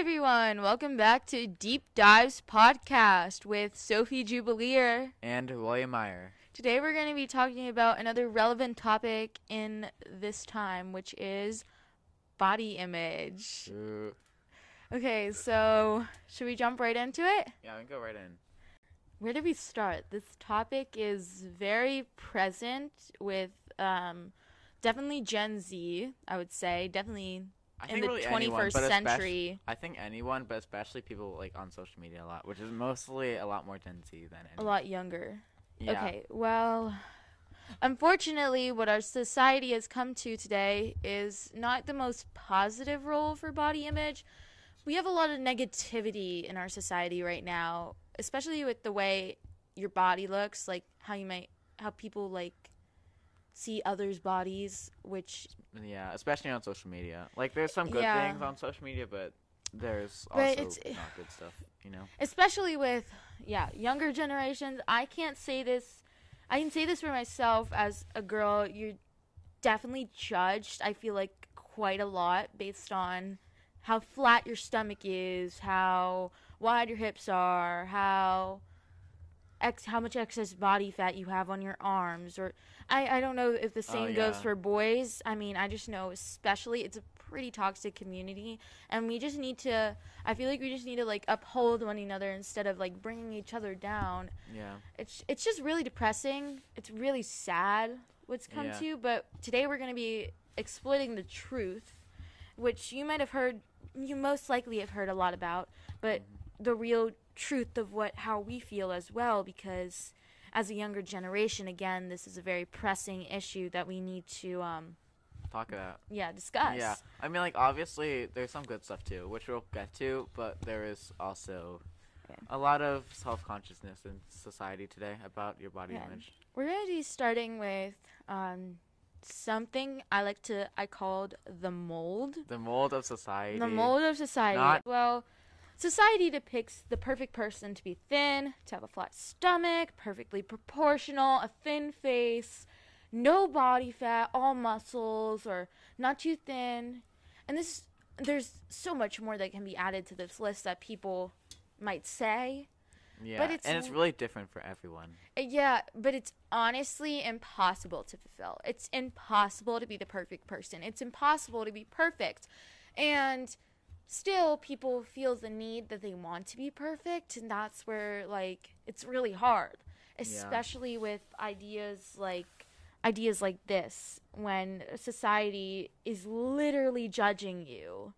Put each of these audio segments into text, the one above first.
everyone. Welcome back to Deep Dives Podcast with Sophie Jubileer. And William Meyer. Today we're going to be talking about another relevant topic in this time, which is body image. Ooh. Okay, so should we jump right into it? Yeah, we can go right in. Where do we start? This topic is very present with um, definitely Gen Z, I would say. Definitely I in think the really 21st anyone, century. I think anyone, but especially people like on social media a lot, which is mostly a lot more Gen Z than A lot younger. Yeah. Okay, well, unfortunately, what our society has come to today is not the most positive role for body image. We have a lot of negativity in our society right now, especially with the way your body looks, like how you might, how people like see others' bodies, which Yeah, especially on social media. Like, there's some good Yeah. things on social media, but there's But also not good stuff. You know. especially with yeah younger generations i can't say this i can say this for myself as a girl you're definitely judged i feel like quite a lot based on how flat your stomach is how wide your hips are how ex how much excess body fat you have on your arms or i i don't know if the Oh, same goes for boys i mean i just know especially it's a pretty toxic community and we just need to i feel like we just need to like uphold one another instead of like bringing each other down Yeah. it's it's just really depressing it's really sad what's come Yeah. to but today we're going to be exploiting the truth which you might have heard you most likely have heard a lot about but Mm-hmm. the real truth of what how we feel as well because as a younger generation again this is a very pressing issue that we need to um Talk about. yeah discuss Yeah. I mean, like, obviously, there's some good stuff too, which we'll get to, but there is also Okay. a lot of self consciousness in society today about your body Yeah. image. We're going to be starting with um, something I like to, I called the mold. The mold of society. The mold of society. Not- well, society depicts the perfect person to be thin, to have a flat stomach, perfectly proportional, a thin face, no body fat, all muscles, or not too thin. And this, there's so much more that can be added to this list that people might say. Yeah. but it's and it's really different for everyone. Uh, Yeah, but it's honestly impossible to fulfill. It's impossible to be the perfect person. It's impossible to be perfect. And still people feel the need that they want to be perfect and that's where like it's really hard, especially with ideas like ideas like this when society is literally judging you.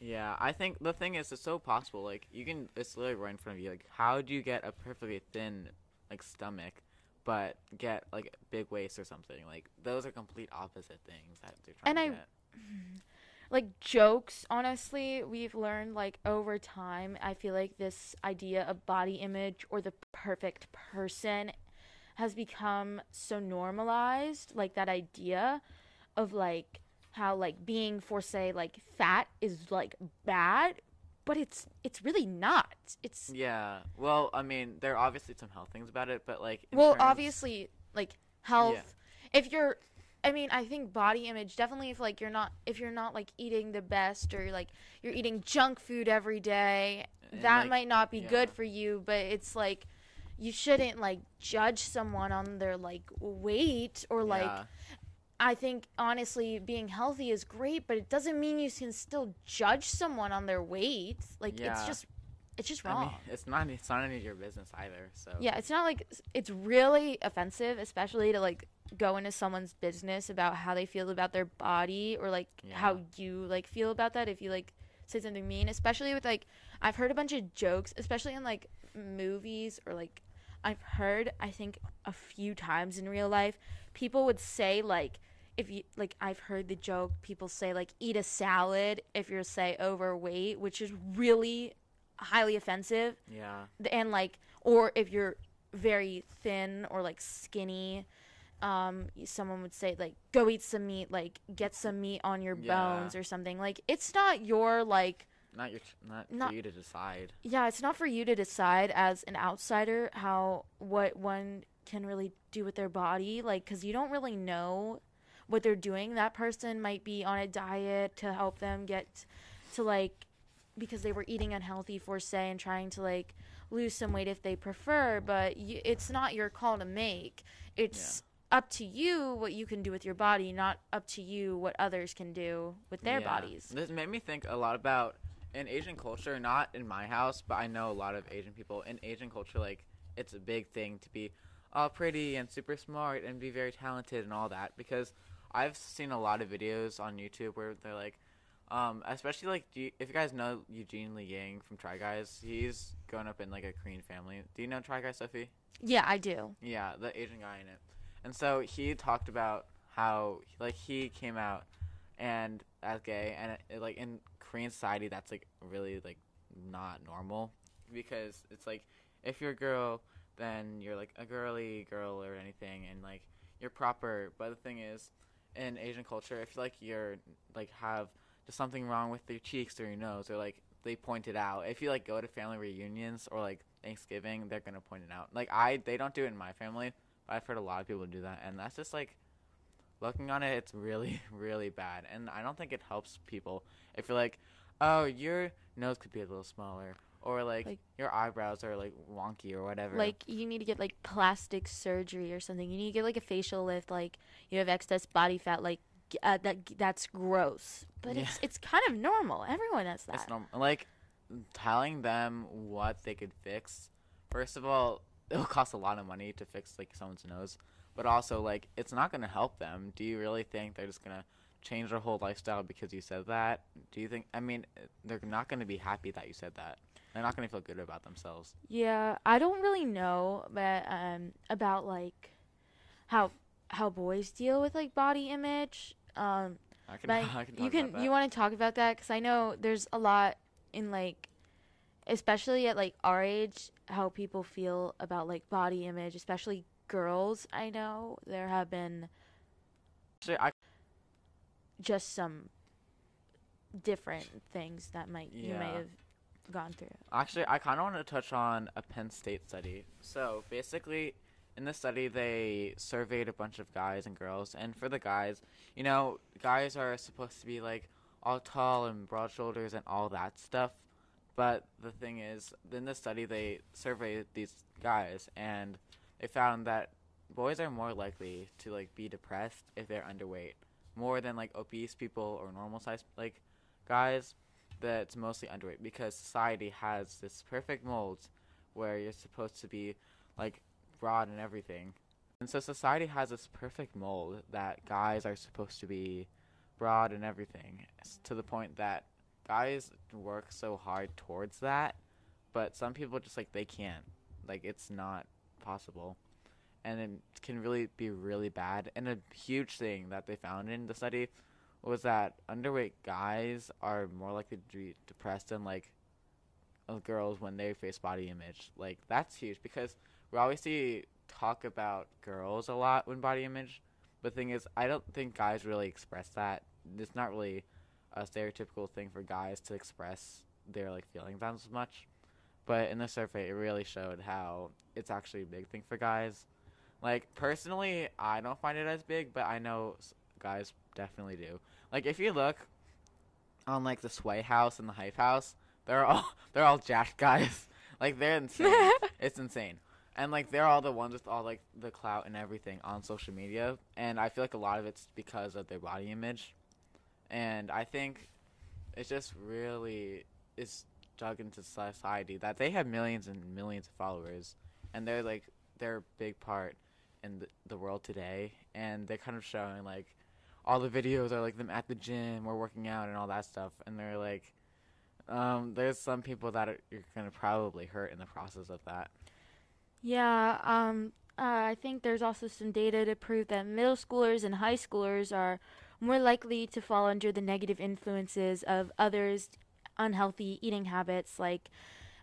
Yeah, I think the thing is, it's so possible. Like, you can, it's literally right in front of you. Like, how do you get a perfectly thin, like, stomach, but get, like, big waist or something? Like, those are complete opposite things that they're trying And to I- get. like jokes honestly we've learned like over time i feel like this idea of body image or the perfect person has become so normalized like that idea of like how like being for say like fat is like bad but it's it's really not. It's Yeah. Well, I mean, there are obviously some health things about it, but, like, well terms- obviously like health. If you're i mean i think body image definitely if like you're not if you're not like eating the best or like you're eating junk food every day And, that like, might not be good for you but it's like you shouldn't like judge someone on their like weight or like Yeah. i think honestly being healthy is great but it doesn't mean you can still judge someone on their weight. Like it's just it's just I wrong mean, it's not, it's not any of your business either, so. yeah, it's not like it's really offensive, especially to like go into someone's business about how they feel about their body or like how you like feel about that if you like say something mean, especially with like I've heard a bunch of jokes, especially in like movies or like I've heard I think a few times in real life people would say like if you like I've heard the joke people say like eat a salad if you're say overweight, which is really highly offensive Yeah. and like or if you're very thin or like skinny um someone would say like go eat some meat like get some meat on your Yeah. bones or something like it's not your like Not your, not, Not- for you to decide. yeah it's not for you to decide as an outsider how what one can really do with their body like cuz you don't really know what they're doing that person might be on a diet to help them get to like because they were eating unhealthy for say and trying to like lose some weight if they prefer but y- it's not your call to make it's up to you what you can do with your body not up to you what others can do with their Yeah. bodies This made me think a lot about in Asian culture, not in my house, but I know a lot of Asian people in Asian culture. Like it's a big thing to be all pretty and super smart and be very talented and all that. Because I've seen a lot of videos on YouTube where they're like, um, especially like do you, if you guys know Eugene Lee Yang from Try Guys, he's grown up in like a Korean family. Do you know Try Guys, Sophie? yeah i do Yeah, the Asian guy in it. And so he talked about how like he came out and as gay and it, like in Korean society that's like really like not normal because it's like if you're a girl then you're like a girly girl or anything and like you're proper but the thing is in Asian culture if like you're like have just something wrong with your cheeks or your nose or like they point it out. If you like go to family reunions or like Thanksgiving they're gonna point it out. Like I they don't do it in my family but I've heard a lot of people do that and that's just like looking on it it's really really bad. And I don't think it helps people if you're like oh your nose could be a little smaller or like, Like- your eyebrows are like wonky or whatever. Like you need to get like plastic surgery or something. You need to get like a facial lift like you have excess body fat like uh, that that's gross but Yeah. it's it's kind of normal everyone has that It's normal. Like telling them what they could fix. First of all, it'll cost a lot of money to fix like someone's nose, but also like it's not gonna help them. Do you really think they're just gonna change their whole lifestyle because you said that? Do you think? I mean, they're not gonna be happy that you said that. They're not gonna feel good about themselves. Yeah, I don't really know, but um, about like how how boys deal with like body image. Um, I can. like I can you can you want to talk about that because I know there's a lot in like, especially at like our age, how people feel about like body image, especially girls. I know there have been Actually, I just some different things that might you may have gone through. Actually, I kind of want to touch on a Penn State study. So basically, in this study, they surveyed a bunch of guys and girls, and for the guys, you know, guys are supposed to be like all tall and broad shoulders and all that stuff. But the thing is, in this study, they surveyed these guys, and they found that boys are more likely to like be depressed if they're underweight, more than like obese people or normal size like guys that's mostly underweight because society has this perfect mold where you're supposed to be like broad and everything. And so society has this perfect mold that guys are supposed to be broad and everything to the point that guys work so hard towards that, but some people just like they can't. Like it's not possible. And it can really be really bad. And a huge thing that they found in the study was that underweight guys are more likely to be depressed than like uh, girls when they face body image. Like that's huge because we always see talk about girls a lot when body image. But the thing is, I don't think guys really express that. It's not really a stereotypical thing for guys to express their like feelings as much. But in the survey, it really showed how it's actually a big thing for guys. Like personally, I don't find it as big, but I know guys definitely do. Like if you look on like the Sway House and the Hype House, they're all they're all jacked guys. like they're insane. it's insane. And like they're all the ones with all like the clout and everything on social media, and I feel like a lot of it's because of their body image. And I think it's just really is dug into society that they have millions and millions of followers, and they're like they're a big part in the, the world today, and they're kind of showing like all the videos are like them at the gym or working out and all that stuff, and they're like, um, there's some people that are, you're gonna probably hurt in the process of that. Yeah, um, uh, I think there's also some data to prove that middle schoolers and high schoolers are more likely to fall under the negative influences of others' unhealthy eating habits, like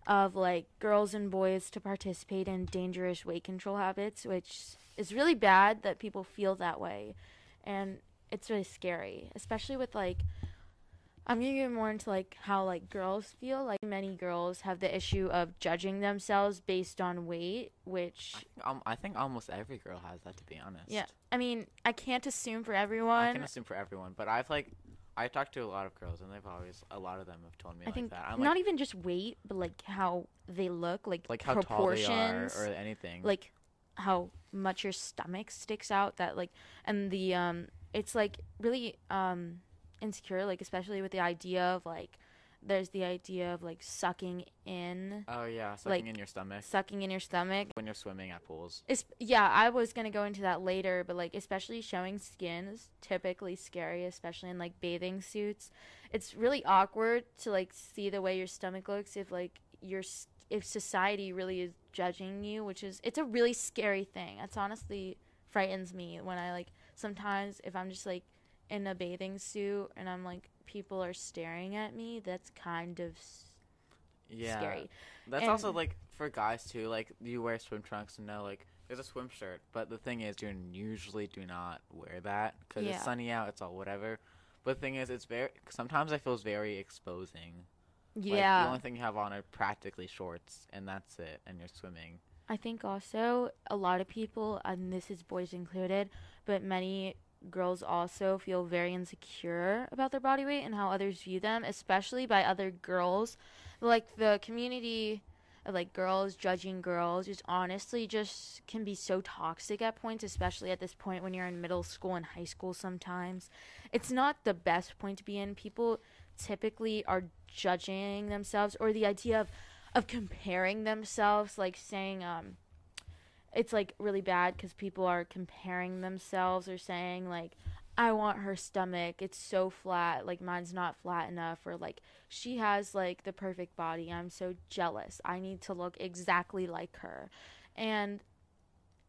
of like girls and boys to participate in dangerous weight control habits, which is really bad that people feel that way, and it's really scary, especially with like. I'm gonna get more into like how like girls feel. Like many girls have the issue of judging themselves based on weight, which I think, um, I think almost every girl has that, to be honest. yeah. I mean, I can't assume for everyone. I can assume for everyone, but I've like, I talked to a lot of girls, and they've always a lot of them have told me I like think that. I'm not like, even just weight, but like how they look, like, like how tall they proportions, are or anything. like how much your stomach sticks out. That like, and the um, it's like really um insecure, like especially with the idea of like, there's the idea of like sucking in, oh yeah, sucking like, in your stomach sucking in your stomach. when you're swimming at pools. It's, yeah, I was gonna go into that later, but like especially showing skin is typically scary, especially in like bathing suits. It's really awkward to like see the way your stomach looks if like your if society really is judging you, which is it's a really scary thing. It's honestly frightens me when I like sometimes if I'm just like in a bathing suit and I'm like people are staring at me, that's kind of s- Yeah, scary. That's also like for guys too. Like you wear swim trunks and know like there's a swim shirt, but the thing is you usually do not wear that because Yeah. it's sunny out. It's all whatever. But the thing is, it's very sometimes I feel it's very exposing. Like, Yeah. the only thing you have on are practically shorts, and that's it. And you're swimming. I think also a lot of people, and this is boys included, but many girls also feel very insecure about their body weight and how others view them, especially by other girls. Like the community of like girls judging girls just honestly just can be so toxic at points, especially at this point when you're in middle school and high school sometimes. It's not the best point to be in. People typically are judging themselves or the idea of of comparing themselves like saying um it's like really bad because people are comparing themselves or saying like i want her stomach. It's so flat. Like mine's not flat enough or like she has like the perfect body. I'm so jealous. I need to look exactly like her. And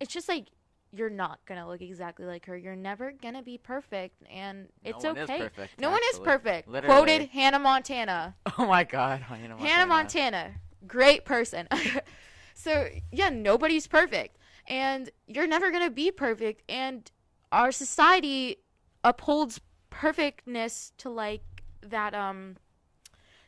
it's just like you're not gonna look exactly like her. You're never gonna be perfect and it's no one okay. perfect, no one is perfect. Literally. quoted hannah montana. Oh my god, Hannah Montana. Hannah Montana, great person. so yeah, nobody's perfect, and you're never gonna be perfect. And our society upholds perfectness to like that um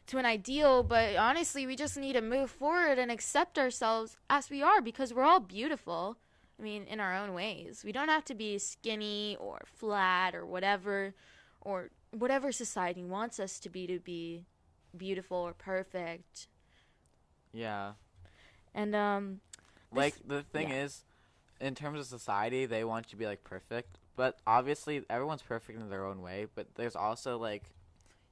to an ideal, but honestly, we just need to move forward and accept ourselves as we are because we're all beautiful. I mean, in our own ways. We don't have to be skinny or flat or whatever or whatever society wants us to be to be beautiful or perfect. Yeah. And um Like the thing yeah. is, in terms of society, they want you to be like perfect, but obviously everyone's perfect in their own way. But there's also like,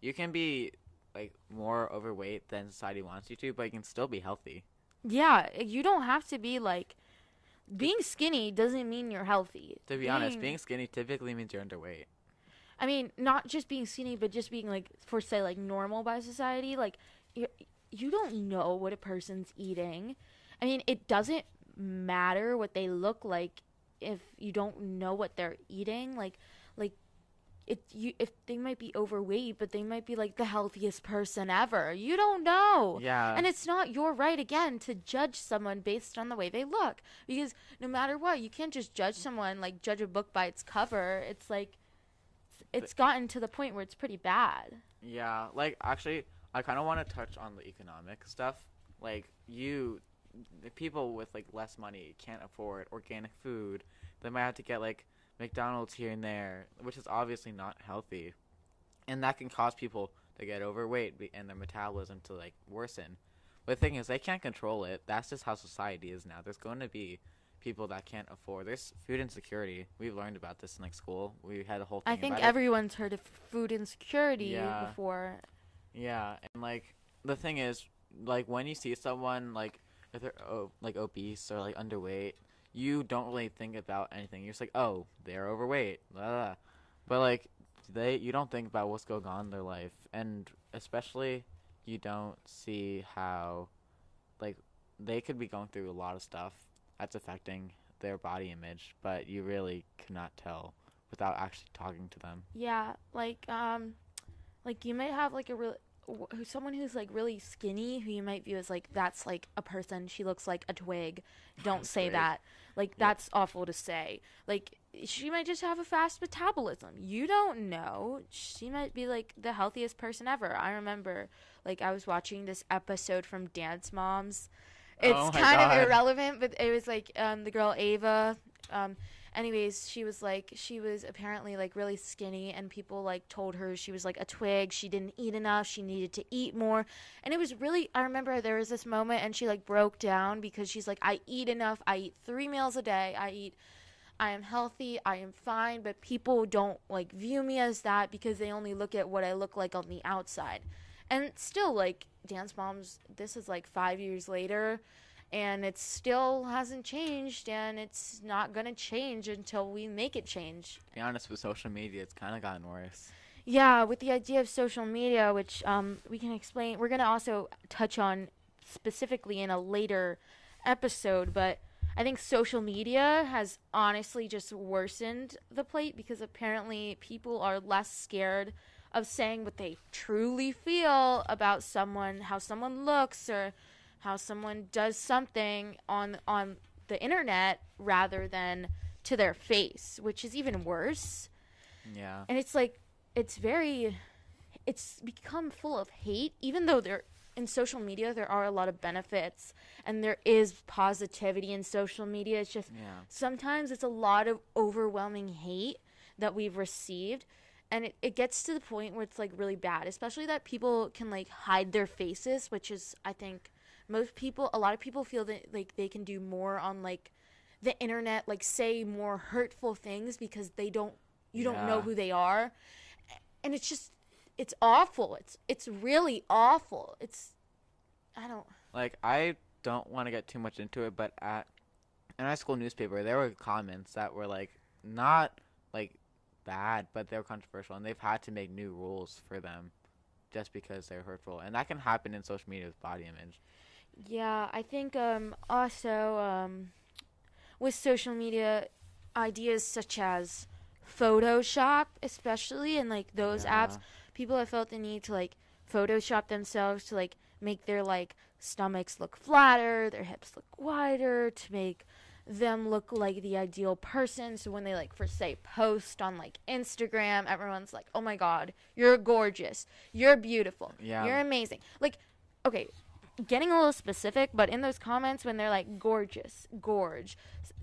you can be like more overweight than society wants you to, but you can still be healthy. yeah, you don't have to be like being skinny doesn't mean you're healthy. To be honest, being skinny typically means you're underweight. I mean, not just being skinny, but just being like for say like normal by society, like you don't know what a person's eating. I mean, it doesn't matter what they look like if you don't know what they're eating. Like like it you if they might be overweight, but they might be like the healthiest person ever. You don't know. Yeah. And it's not your right again to judge someone based on the way they look because no matter what, you can't just judge someone like judge a book by its cover. It's like it's gotten to the point where it's pretty bad. Yeah, like actually, I kind of want to touch on the economic stuff. Like you, the people with like less money can't afford organic food. They might have to get like McDonald's here and there, which is obviously not healthy, and that can cause people to get overweight and their metabolism to like worsen. But the thing is, they can't control it. That's just how society is now. There's going to be people that can't afford. There's food insecurity. We've learned about this in like school. We had a whole thing I think about it. everyone's heard of food insecurity Yeah. before. Yeah, and like the thing is, like when you see someone like if they're oh, like obese or like underweight, you don't really think about anything. You're just like, oh, they're overweight, blah, blah. but like they, you don't think about what's going on in their life, and especially you don't see how, like, they could be going through a lot of stuff that's affecting their body image, but you really cannot tell without actually talking to them. Yeah, like um, like you might have like a real who- someone who's like really skinny who you might view as like that's like a person. She looks like a twig. Don't say Twig. that. Like that's awful to say. Like she might just have a fast metabolism. You don't know. She might be like the healthiest person ever. I remember like I was watching this episode from Dance Moms. It's Oh kind God. of irrelevant, but it was like um the girl Ava um anyways, she was like she was apparently like really skinny and people like told her she was like a twig, she didn't eat enough, she needed to eat more. And it was really I remember there was this moment and she like broke down because she's like I eat enough, I eat 3 meals a day, I eat I am healthy, I am fine, but people don't like view me as that because they only look at what I look like on the outside. And still like Dance Moms this is like 5 years later and it still hasn't changed and it's not going to change until we make it change To be honest, with social media, it's kind of gotten worse. yeah with the idea of social media which um, we can explain we're going to also touch on specifically in a later episode but i think social media has honestly just worsened the plate because apparently people are less scared of saying what they truly feel about someone how someone looks or how someone does something on on the internet rather than to their face which is even worse Yeah. and it's like it's very it's become full of hate even though there in social media there are a lot of benefits and there is positivity in social media it's just Yeah. sometimes it's a lot of overwhelming hate that we've received and it, it gets to the point where it's like really bad especially that people can like hide their faces which is i think most people a lot of people feel that like they can do more on like the internet like say more hurtful things because they don't you don't know who they are. And it's just it's awful. It's it's really awful. It's i don't Like I don't want to get too much into it, but at in our school newspaper, there were comments that were like not like bad, but they were controversial, and they've had to make new rules for them just because they're hurtful, and that can happen in social media with body image. Yeah, I think um, also um, with social media, ideas such as Photoshop, especially, and like those apps, people have felt the need to like Photoshop themselves to like make their like stomachs look flatter, their hips look wider, to make them look like the ideal person. So when they like for say post on like Instagram, everyone's like, "Oh my god, you're gorgeous. You're beautiful. Yeah. You're amazing." Like okay, getting a little specific, but in those comments when they're like gorgeous, gorge,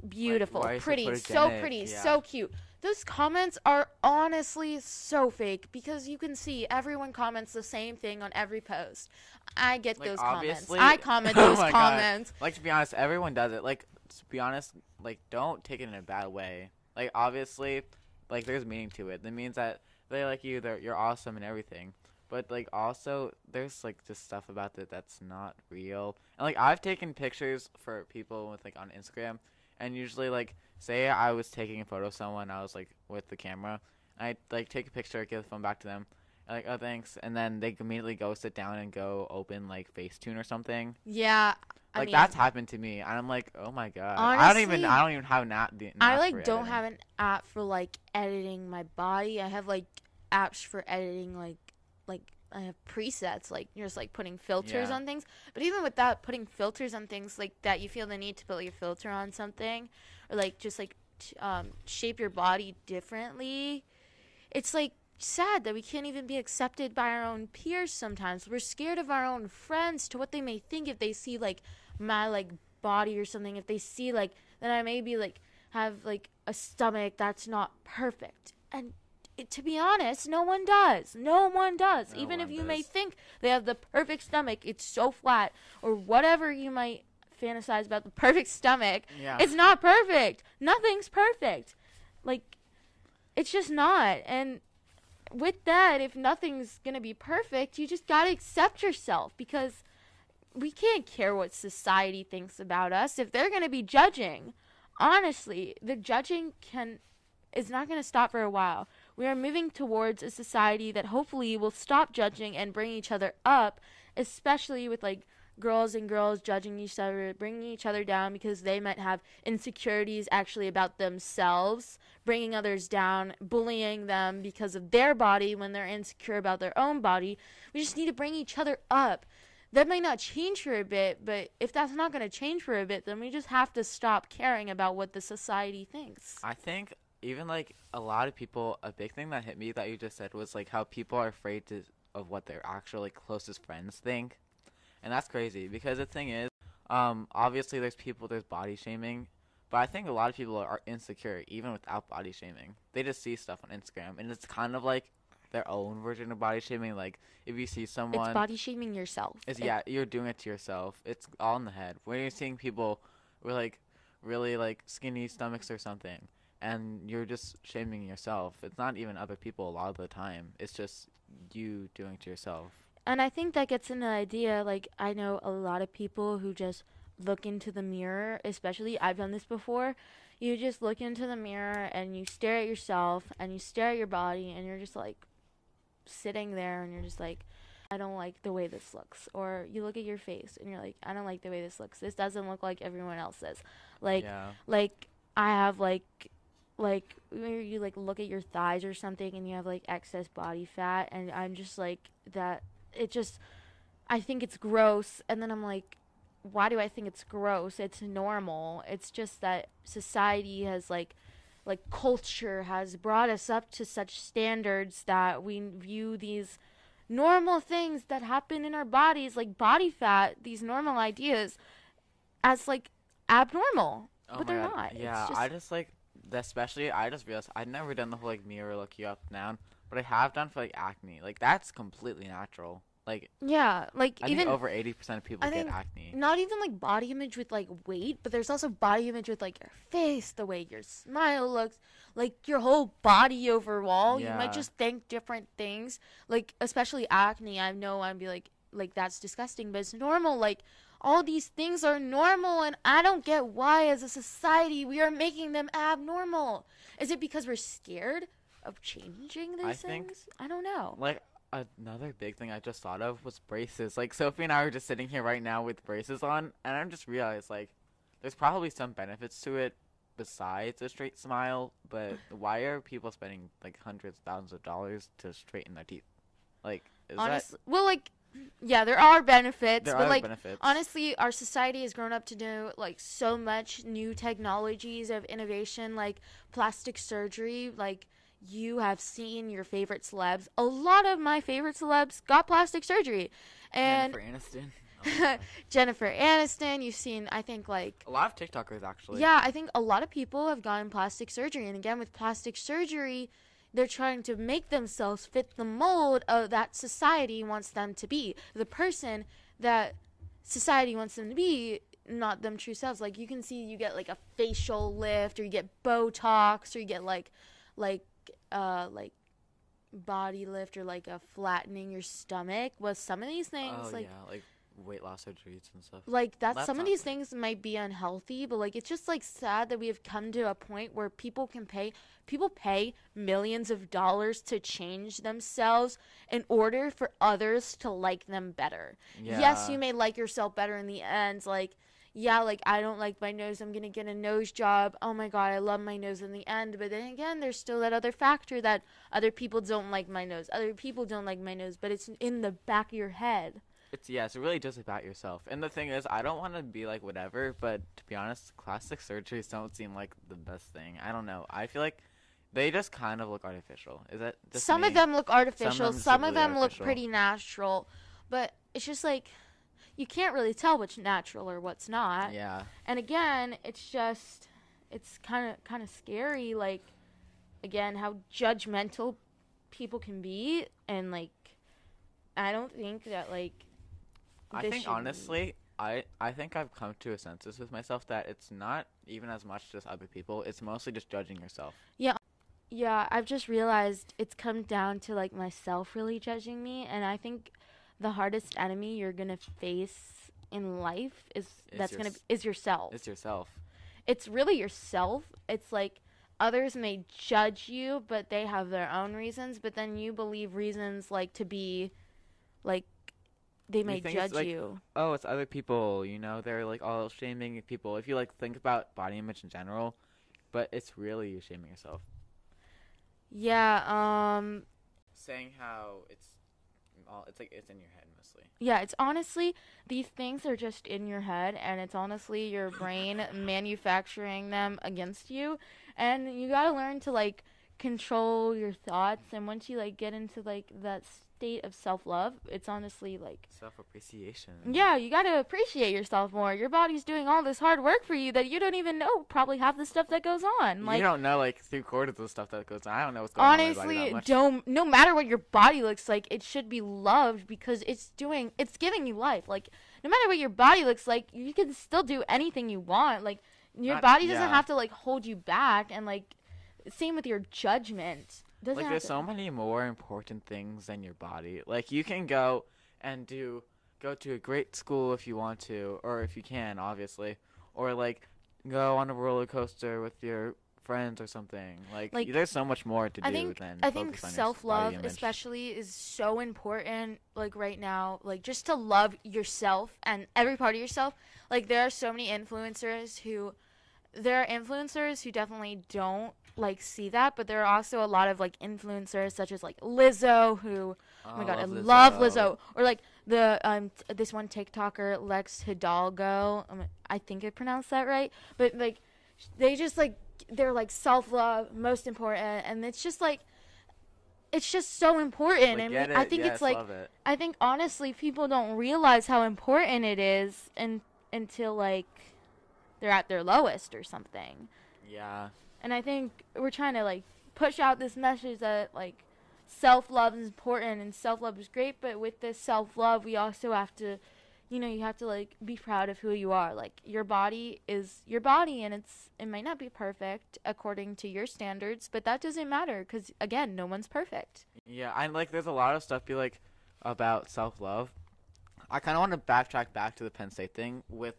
beautiful, it pretty, so pretty, Yeah. so cute. Those comments are honestly so fake because you can see everyone comments the same thing on every post. I get Like, those comments. I comment Oh those God. comments. Like to be honest, everyone does it. Like to be honest, like don't take it in a bad way. Like obviously, like there's meaning to it. That means that they like you, they're you're awesome and everything. But like also there's like just stuff about it that's not real. And like I've taken pictures for people with like on Instagram and usually like say I was taking a photo of someone, I was like with the camera, I like take a picture, give the phone back to them. and, Like oh thanks, and then they immediately go sit down and go open like Facetune or something Yeah. I like mean, that's happened to me, and I'm like, oh my god, I don't even, I don't even have an app. the- an I like don't editing. have an app for like editing my body. I have like apps for editing like like I have presets like you're just like putting filters Yeah. on things. But even with that putting filters on things like that you feel the need to put a filter on something or like just like t- um, shape your body differently. It's like sad that we can't even be accepted by our own peers sometimes. We're scared of our own friends to what they may think if they see like my like body or something if they see like that I maybe like have like a stomach that's not perfect. And it, to be honest, no one does. No one does. No Even if one you may think they have the perfect stomach, it's so flat or whatever you might fantasize about the perfect stomach. Yeah. It's not perfect. Nothing's perfect. Like it's just not. And with that, if nothing's going to be perfect, you just got to accept yourself because we can't care what society thinks about us if they're going to be judging. Honestly, the judging can is not going to stop for a while. We are moving towards a society that hopefully will stop judging and bring each other up, especially with like girls and girls judging each other, bringing each other down because they might have insecurities actually about themselves, bringing others down, bullying them because of their body when they're insecure about their own body. We just need to bring each other up. That might not change for a bit, but if that's not going to change for a bit, then we just have to stop caring about what the society thinks. I think even like a lot of people, a big thing that hit me that you just said was like how people are afraid to of what their actual like closest friends think, and that's crazy because the thing is, um, obviously there's people there's body shaming, But I think a lot of people are insecure even without body shaming. They just see stuff on Instagram, and it's kind of like their own version of body shaming. Like if you see someone, It's body shaming yourself. it's It- yeah, you're doing it to yourself. It's all in the head. When you're seeing people with like really like skinny stomachs or something, and you're just shaming yourself. It's not even other people a lot of the time. It's just you doing it to yourself. And I think that gets into the idea like I know a lot of people who just look into the mirror, especially I've done this before. You just look into the mirror and you stare at yourself and you stare at your body and you're just like sitting there and you're just like I don't like the way this looks or you look at your face and you're like I don't like the way this looks. This doesn't look like everyone else's. Like yeah. like I have like like where you like look at your thighs or something and you have like excess body fat and I'm just like that it just I think it's gross and then I'm like why do I think it's gross? It's normal. It's just that society has like like culture has brought us up to such standards that we view these normal things that happen in our bodies like body fat, these normal ideas as like abnormal. Oh but they're God. not. It's Yeah, just- I just like, especially I just realized I'd never done the whole like mirror look you up and down, but I have done for like acne. Like that's completely natural. Like Yeah, like I even think over eighty percent of people I get acne. not even like body image with like weight, but there's also body image with like your face, the way your smile looks, like your whole body overall. You might just think different things. Like especially acne, I know I'd be like like that's disgusting, but it's normal. Like all these things are normal and I don't get why as a society we are making them abnormal. Is it because we're scared of changing these I think- things? I don't know. Like another big thing I just thought of was braces. Like Sophie and I are just sitting here right now with braces on, and I'm just realized like there's probably some benefits to it besides a straight smile. But why are people spending like hundreds, thousands of dollars to straighten their teeth? Like is Honestly, well like yeah, there are benefits, there but are like benefits? honestly our society has grown up to do like so much new technologies of innovation like plastic surgery like you have seen your favorite celebs a lot of my favorite celebs got plastic surgery and Jennifer Aniston. Oh jennifer aniston you've seen i think like a lot of TikTokers actually. yeah i think a lot of people have gotten plastic surgery and again with plastic surgery they're trying to make themselves fit the mold of that society wants them to be. The person that society wants them to be not them true selves. Like you can see you get like a facial lift or you get botox or you get like like uh like body lift or like a flattening your stomach was some of these things Oh like yeah, like weight loss surgeries and stuff. like that some of these things might be unhealthy but like it's just like sad that we have come to a point where people can pay people pay millions of dollars to change themselves in order for others to like them better yes you may like yourself better in the end like yeah like i don't like my nose i'm gonna get a nose job oh my god i love my nose in the end but then again there's still that other factor that other people don't like my nose other people don't like my nose but it's in the back of your head It's yeah, it's really just about yourself. And the thing is, I don't want to be like whatever, but to be honest, plastic surgeries don't seem like the best thing. I don't know. I feel like they just kind of look artificial. Is that some me? of them look artificial some of really them look pretty natural but it's just like you can't really tell what's natural or what's not Yeah, and again it's just it's kind of kind of scary like again how judgmental people can be and like i don't think that like I think honestly, I I think I've come to a census with myself that it's not even as much just other people. It's mostly just judging yourself. yeah i've just realized it's come down to like myself really judging me and i think the hardest enemy you're gonna face in life is Is that's gonna be, is yourself It's yourself. it's really yourself it's like others may judge you but they have their own reasons but then you believe reasons like to be like they may it's, judge like, you Oh, it's other people. You know, they're like all shaming people. If you like think about body image in general, but it's really you shaming yourself. Yeah um Saying how it's all it's like it's in your head mostly. yeah it's honestly these things are just in your head and it's honestly your brain manufacturing them against you and you got to learn to like control your thoughts and once you like get into like that state of self-love it's honestly like Self appreciation. yeah you got to appreciate yourself more your body's doing all this hard work for you that you don't even know probably half the stuff that goes on like you don't know like three quarters of the stuff that goes on. I don't know what's going on. in my body honestly don't no matter what your body looks like it should be loved because it's doing it's giving you life like no matter what your body looks like you can still do anything you want like your Not- body doesn't yeah. have to like hold you back and like same with your judgment doesn't like there's to- so many more important things than your body. Like you can go and do go to a great school if you want to, or if you can, obviously, or like go on a roller coaster with your friends or something. Like, Like, there's so much more to do think than I think focus on your s- self love especially is so important like right now like just to love yourself and every part of yourself like there are so many influencers who there are influencers who definitely don't like see that but there are also a lot of like influencers such as like Lizzo who oh my god I love Lizzo. or like the um t- this one TikToker Lex Hidalgo. Um, I think I pronounced that right. But like they just like they're like self love most important and it's just like it's just so important. Like, and we- I it? think Yes, it's like it. I think honestly people don't realize how important it is and until like they're at their lowest or something Yeah. and I think we're trying to like push out this message that like self love is important and self love is great, but with this self love, we also have to, you know, you have to like be proud of who you are. Like your body is your body, and it's it might not be perfect according to your standards, but that doesn't matter because again, no one's perfect. Yeah, and like there's a lot of stuff be like about self love. I kind of want to backtrack back to the Penn State thing with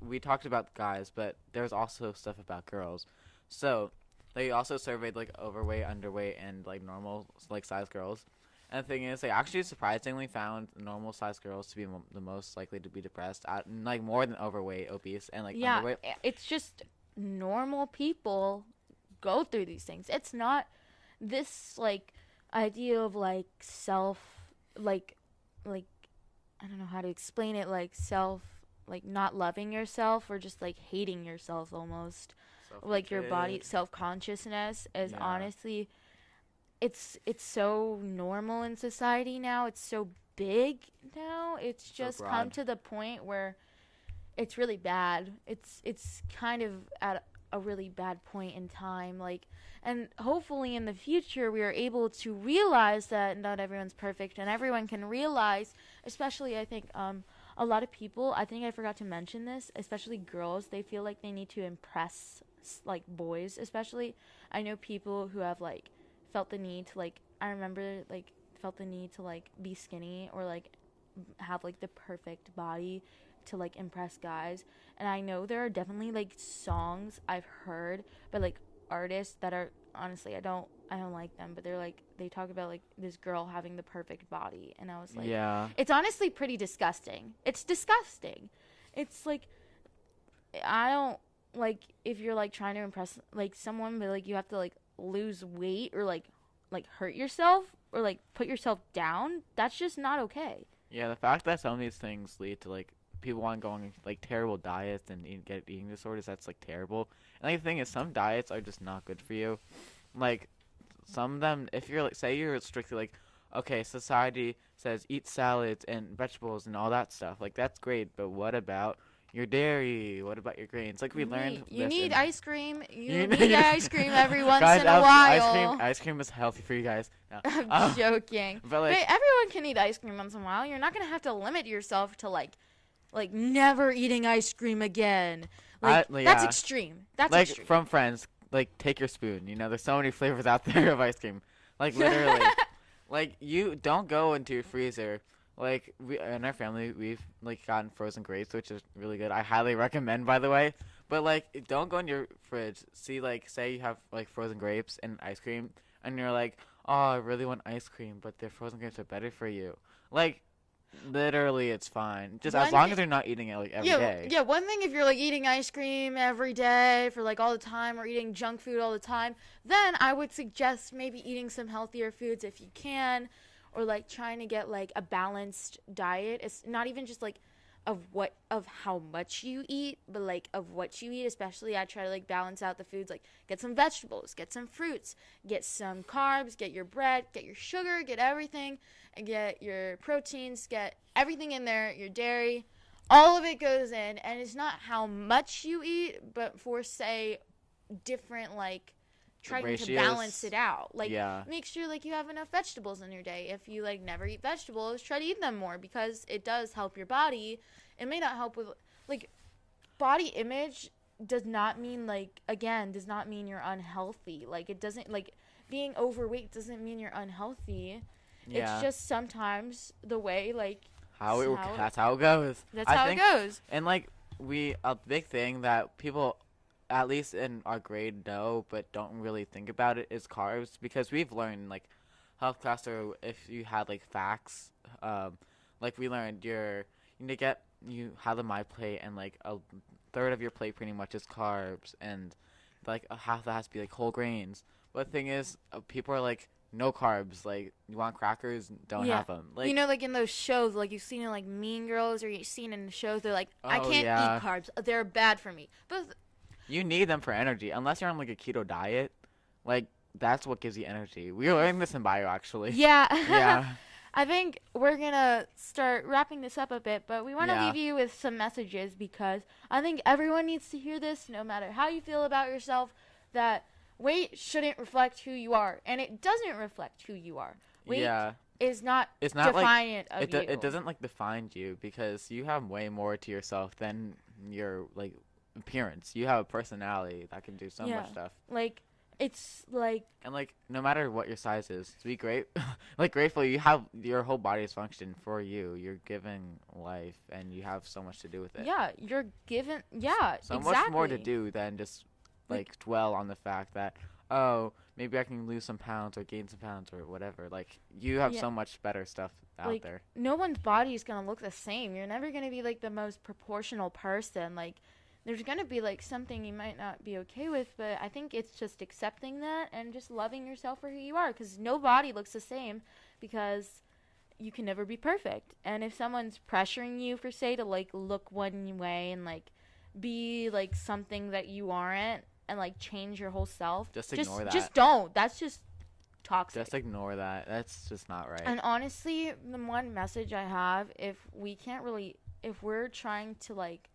we talked about guys, but there's also stuff about girls. So they also surveyed like overweight, underweight, and like normal like size girls. And the thing is, they actually surprisingly found normal size girls to be the most likely to be depressed, at, like more than overweight, obese, and like yeah, underweight. it's just normal people go through these things. It's not this like idea of like self like like I don't know how to explain it like self like not loving yourself or just like hating yourself almost. Like your body self-consciousness is Yeah. honestly it's it's so normal in society now. It's so big now. It's So just come to the point where it's really bad. It's it's kind of at a really bad point in time like and hopefully in the future we are able to realize that not everyone's perfect and everyone can realize especially i think um a lot of people i think i forgot to mention this especially girls they feel like they need to impress like boys especially. I know people who have like felt the need to like i remember like felt the need to like be skinny or like have like the perfect body to like impress guys. And i know there are definitely like songs i've heard by like artists that are honestly i don't i don't like them but they're like they talk about like this girl having the perfect body and i was like yeah, it's honestly pretty disgusting. It's disgusting. It's like I don't like if you're like trying to impress like someone but like you have to like lose weight or like like hurt yourself or like put yourself down. That's just not okay. yeah. The fact that some of these things lead to like people on going like terrible diets and eat, get eating disorders, that's like terrible. And like the thing is, some diets are just not good for you. Like some of them, if you're like, say you're strictly like, okay, society says eat salads and vegetables and all that stuff. Like that's great, but what about your dairy? What about your grains? Like we you learned. need, you need ice cream. You, You need need- ice cream every once guys, in a while. Ice cream, ice cream is healthy for you guys. No. I'm Um, joking. but But like, everyone can eat ice cream once in a while. You're not gonna have to limit yourself to like, like never eating ice cream again. Like I- that's extreme. That's like extreme. from friends, like take your spoon. You know, there's so many flavors out there of ice cream. Like literally, like you don't go into your freezer. Like we in our family, we've like gotten frozen grapes, which is really good. I highly recommend, by the way. But like, don't go in your fridge. See, like, say you have like frozen grapes and ice cream, and you're like, oh, I really want ice cream, but the frozen grapes are better for you. Like, literally, it's fine. Just as long as you're not eating it like every yeah, day. yeah. One thing if you're like eating ice cream every day for like all the time, or eating junk food all the time, then I would suggest maybe eating some healthier foods if you can, or like trying to get like a balanced diet. It's not even just like of what of how much you eat, but like of what you eat. Especially, I try to like balance out the foods. Like get some vegetables, get some fruits, get some carbs, get your bread, get your sugar, get everything, and get your proteins, get everything in there. Your dairy, all of it goes in, and it's not how much you eat, but for say different like trying to balance it out. Like Yeah. make sure like you have enough vegetables in your day. If you like never eat vegetables, try to eat them more because it does help your body. It may not help with like body image does not mean like again does not mean you're unhealthy. Like it doesn't like being overweight doesn't mean you're unhealthy. Yeah. It's just sometimes the way like how it, how it- that's how it goes. that's I how think, it goes. And like we a big thing that people at least in our grade know but don't really think about it is carbs because we've learned like health class or if you had like facts um like we learned your you need to get you have a my plate and like a third of your plate pretty much is carbs and like a half that has to be like whole grains but the thing is uh, people are like no carbs like you want crackers don't Yeah. have them like you know, like in those shows, like you've seen in like Mean Girls, or you've seen in shows, they're like, I Oh, can't yeah. eat carbs; they're bad for me. But You need them for energy, unless you're on like a keto diet. Like that's what gives you energy. We were learning this in bio, actually. yeah, Yeah. I think we're gonna start wrapping this up a bit, but we want to Yeah. leave you with some messages because I think everyone needs to hear this, no matter how you feel about yourself. That weight shouldn't reflect who you are, and it doesn't reflect who you are. Weight yeah. is not It's not like defiant of it. Do, you. it doesn't like define you because you have way more to yourself than your like appearance. You have a personality that can do so Yeah. much stuff. like it's like And like no matter what your size is, to be great, like grateful you have your whole body's function for you. You're given life, and you have so much to do with it. yeah, you're given yeah so exactly. much more to do than just Like- like dwell on the fact that oh maybe I can lose some pounds or gain some pounds or whatever. Like you have Yeah. so much better stuff out Like, there. no one's body is gonna look the same. You're never gonna be like the most proportional person. Like, there's gonna be like something you might not be okay with, but I think it's just accepting that and just loving yourself for who you are. Because no body looks the same, because you can never be perfect. And if someone's pressuring you for say to like look one way and like be like something that you aren't and like change your whole self, Just just ignore just don't. That's just toxic. Just ignore that. That's just not right. And honestly, the one message I have, if we can't really, if we're trying to like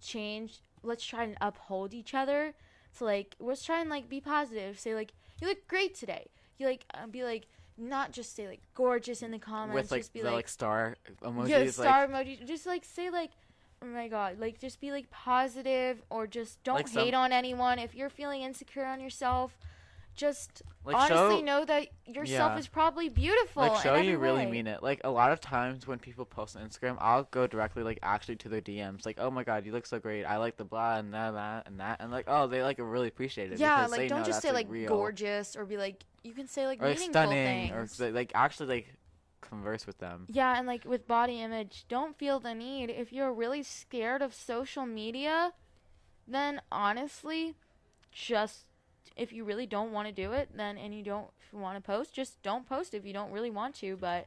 change, let's try and uphold each other. So like, let's try and like be positive. Say like, you look great today. You like, uh, be like, not just say like gorgeous in the comments. With like just be the like, like star emojis, yeah, like star emoji. Just like say like, oh my god, like just be like positive or just don't Like some- hate on anyone. If you're feeling insecure on yourself, just like honestly show know that yourself Yeah. is probably beautiful. like show you really way. mean it. Like a lot of times when people post on Instagram, I'll go directly like actually to their DMs, like, "Oh my god, you look so great! I like the blah and that, that and that," and like, oh, they like really appreciate it. Yeah, like don't just say like real. gorgeous or be like you can say like or like, meaningful stunning things. or like actually like converse with them. yeah, and like with body image, don't feel the need. If you're really scared of social media, then honestly, just if you really don't want to do it, then and you don't want to post, just don't post if you don't really want to. But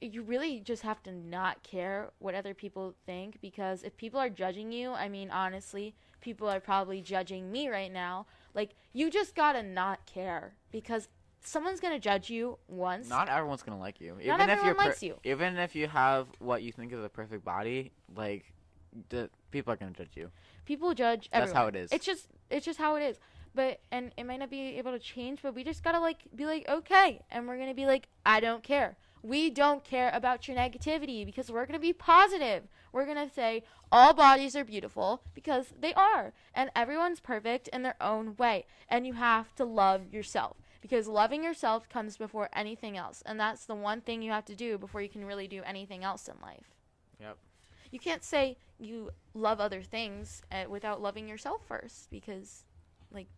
you really just have to not care what other people think because if people are judging you, I mean, honestly, people are probably judging me right now. Like, you just gotta not care because someone's gonna judge you once. Not everyone's gonna like you. Even Not if everyone you're per- likes you. Even if you have what you think is a perfect body, like the people are gonna judge you. people judge That's how it is. It's just it's just how it is. But and it might not be able to change, but we just gotta like be like okay, and we're gonna be like I don't care. We don't care about your negativity because we're gonna be positive. We're gonna say all bodies are beautiful because they are, and everyone's perfect in their own way. And you have to love yourself because loving yourself comes before anything else, and that's the one thing you have to do before you can really do anything else in life. Yep. You can't say you love other things uh, without loving yourself first because, like,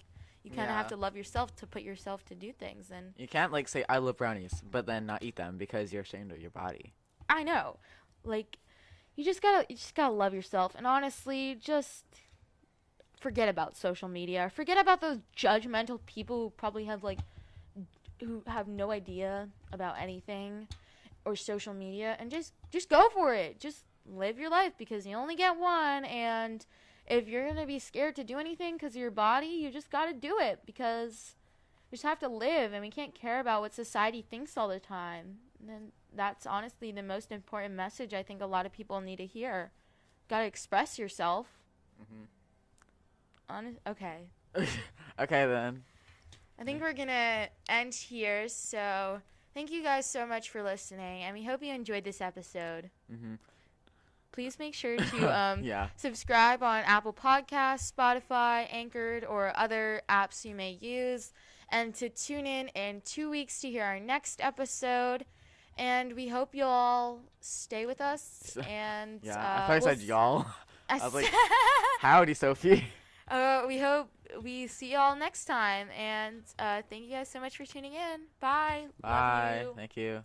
you kind of Yeah. have to love yourself to put yourself to do things. And You can't like say I love brownies, but then not eat them because you're ashamed of your body. I know, like, you just gotta you just gotta love yourself. And honestly, just forget about social media. Forget about those judgmental people who probably have like who have no idea about anything or social media and just just go for it. Just live your life because you only get one and if you're going to be scared to do anything cuz your body, you just got to do it because we just have to live and we can't care about what society thinks all the time. And that's honestly the most important message I think a lot of people need to hear. Got to express yourself. Mhm. Honest, okay. okay then. I think we're going to end here. So, thank you guys so much for listening and we hope you enjoyed this episode. Mhm. Please make sure to um yeah. subscribe on Apple Podcasts, Spotify, Anchored, or other apps you may use, and to tune in in two weeks to hear our next episode. And we hope you all stay with us. And Yeah. uh, I thought I we'll said s- y'all. I I was like, Howdy, Sophie. uh, we hope we see y'all next time. And uh, thank you guys so much for tuning in. Bye. Bye. you. Thank you.